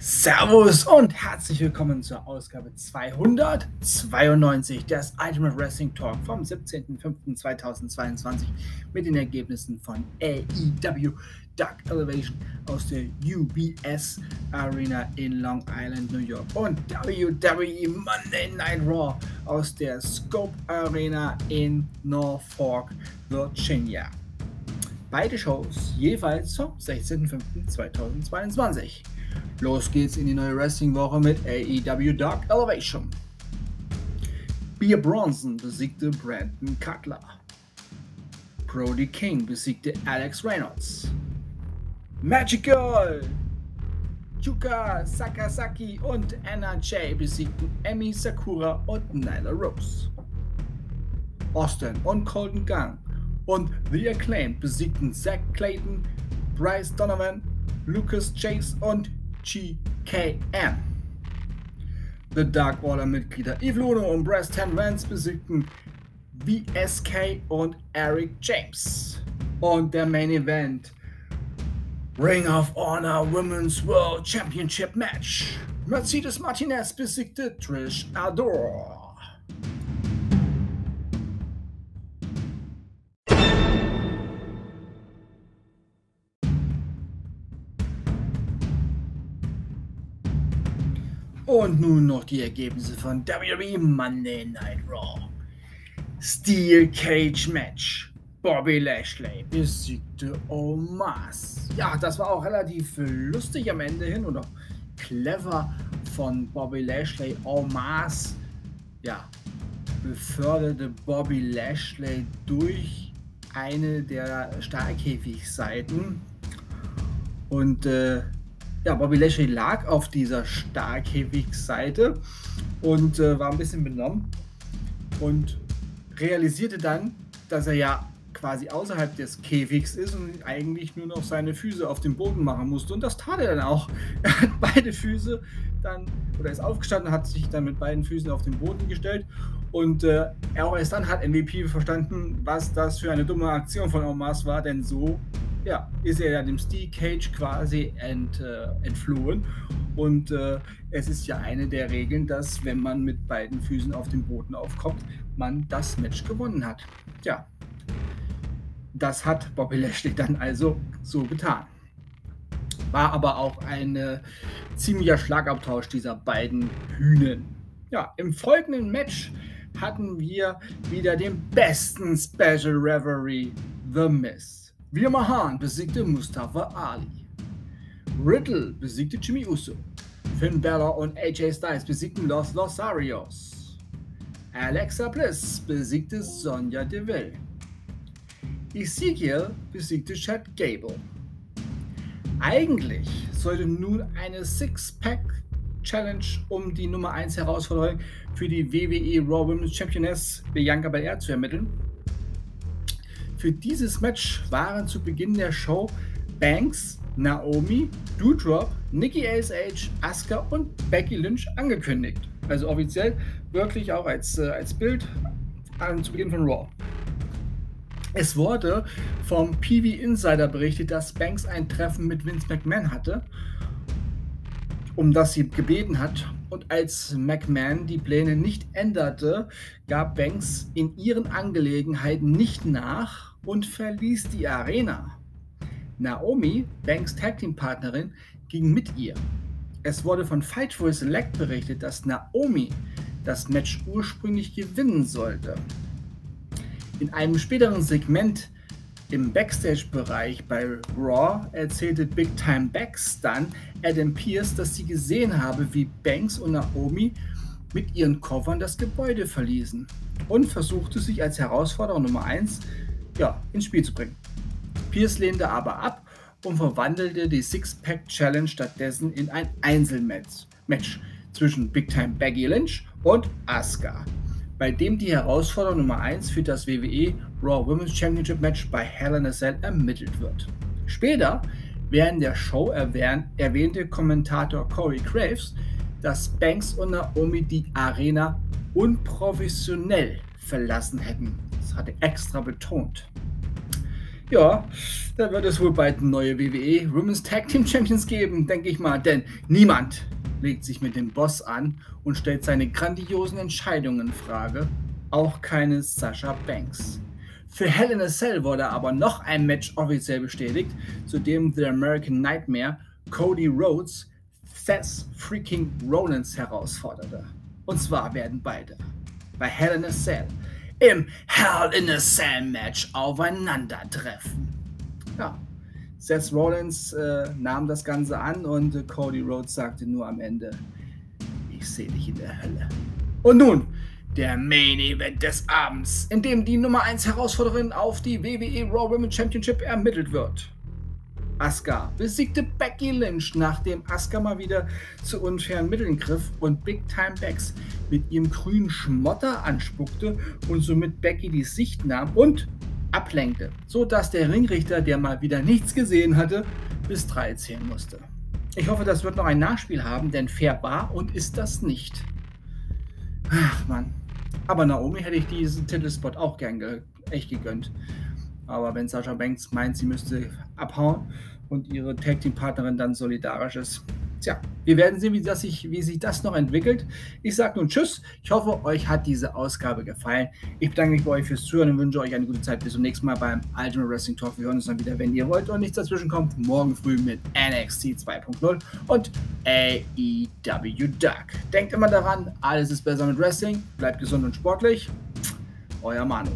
Servus und herzlich willkommen zur Ausgabe 292 des Ultimate Wrestling Talk vom 17.05.2022 mit den Ergebnissen von AEW Dark Elevation aus der UBS Arena in Long Island, New York und WWE Monday Night Raw aus der Scope Arena in Norfolk, Virginia. Beide Shows jeweils vom 16.05.2022. Los geht's in die neue Wrestling-Woche mit AEW Dark Elevation. Beer Bronson besiegte Brandon Cutler. Brody King besiegte Alex Reynolds. Magical! Chuka Sakasaki und Anna Jay besiegten Emi Sakura und Nyla Rose. Austin und Colton Gunn und The Acclaimed besiegten Zack Clayton, Bryce Donovan, Lucas Chase und GKM. The Dark Order Mitglieder Eve Luno und Breast Vance besiegten VSK und Eric James. Und der Main Event Ring of Honor Women's World Championship Match. Mercedes Martinez besiegte Trish Adore. Und nun noch die Ergebnisse von WWE Monday Night Raw. Steel Cage Match. Bobby Lashley besiegte Omas. Ja, das war auch relativ lustig am Ende hin oder clever von Bobby Lashley. Omas, ja, beförderte Bobby Lashley durch eine der Stahlkäfigseiten. Und äh, ja, Bobby Lashley lag auf dieser Stahlkäfigseite und äh, war ein bisschen benommen und realisierte dann, dass er ja quasi außerhalb des Käfigs ist und eigentlich nur noch seine Füße auf dem Boden machen musste. Und das tat er dann auch. Er hat beide Füße dann, oder ist aufgestanden, hat sich dann mit beiden Füßen auf den Boden gestellt. Und äh, auch erst dann hat MVP verstanden, was das für eine dumme Aktion von Omas war, denn so ja, ist er ja dem Steel Cage quasi ent, äh, entflohen. Und äh, es ist ja eine der Regeln, dass wenn man mit beiden Füßen auf dem Boden aufkommt, man das Match gewonnen hat. Ja, das hat Bobby Lashley dann also so getan. War aber auch ein äh, ziemlicher Schlagabtausch dieser beiden Hühnen. Ja, im folgenden Match hatten wir wieder den besten Special Reverie, The Miz. Veer Mahan besiegte Mustafa Ali. Riddle besiegte Jimmy Uso. Finn Balor und AJ Styles besiegten Los Losarios. Alexa Bliss besiegte Sonja Deville. Ezekiel besiegte Chad Gable. Eigentlich sollte nun eine Six-Pack Challenge um die Nummer 1 Herausforderung für die WWE Raw Women's Championess Bianca Belair zu ermitteln. Für dieses Match waren zu Beginn der Show Banks, Naomi, Doudrop, Nikki ASH, Asuka und Becky Lynch angekündigt. Also offiziell wirklich auch als, äh, als Bild an, zu Beginn von Raw. Es wurde vom PV Insider berichtet, dass Banks ein Treffen mit Vince McMahon hatte, um das sie gebeten hat und als McMahon die Pläne nicht änderte, gab Banks in ihren Angelegenheiten nicht nach und verließ die Arena. Naomi, Banks Tag Team Partnerin, ging mit ihr. Es wurde von Fight for Select berichtet, dass Naomi das Match ursprünglich gewinnen sollte. In einem späteren Segment im Backstage-Bereich bei Raw erzählte Big Time Backs dann Adam Pierce, dass sie gesehen habe, wie Banks und Naomi mit ihren Koffern das Gebäude verließen und versuchte sich als Herausforderer Nummer 1 ja, ins Spiel zu bringen. Pierce lehnte aber ab und verwandelte die Six-Pack Challenge stattdessen in ein Einzelmatch Match zwischen Big Time Baggy Lynch und Asuka bei dem die Herausforderer Nummer 1 für das WWE Raw Women's Championship Match bei Hell in Cell ermittelt wird. Später während der Show erwähnte Kommentator Corey Graves, dass Banks und Naomi die Arena unprofessionell verlassen hätten. Das hatte extra betont. Ja, da wird es wohl bald neue WWE Women's Tag Team Champions geben, denke ich mal, denn niemand legt sich mit dem Boss an und stellt seine grandiosen Entscheidungen in Frage, auch keine Sasha Banks. Für Hell in a Cell wurde aber noch ein Match offiziell bestätigt, zu dem The American Nightmare Cody Rhodes Seth freaking Rollins herausforderte. Und zwar werden beide bei Hell in a Cell im Hell in a Cell Match aufeinandertreffen. Ja, Seth Rollins äh, nahm das Ganze an und äh, Cody Rhodes sagte nur am Ende, ich sehe dich in der Hölle. Und nun der Main Event des Abends, in dem die Nummer 1 Herausforderin auf die WWE Raw Women's Championship ermittelt wird. Asuka besiegte Becky Lynch, nachdem Asuka mal wieder zu unfairen Mitteln griff und Big Time Becks mit ihrem grünen Schmotter anspuckte und somit Becky die Sicht nahm und ablenkte, so dass der Ringrichter, der mal wieder nichts gesehen hatte, bis 3 zählen musste. Ich hoffe, das wird noch ein Nachspiel haben, denn fair war und ist das nicht. Ach Mann. Aber Naomi hätte ich diesen Titelspot auch gern ge echt gegönnt. Aber wenn Sascha Banks meint, sie müsste abhauen und ihre Tag Team Partnerin dann solidarisch ist, tja, wir werden sehen, wie, das sich, wie sich das noch entwickelt. Ich sage nun Tschüss. Ich hoffe, euch hat diese Ausgabe gefallen. Ich bedanke mich bei euch fürs Zuhören und wünsche euch eine gute Zeit. Bis zum nächsten Mal beim Ultimate Wrestling Talk. Wir hören uns dann wieder, wenn ihr wollt und nichts dazwischen kommt. Morgen früh mit NXT 2.0 und AEW Duck. Denkt immer daran, alles ist besser mit Wrestling. Bleibt gesund und sportlich. Euer Manu.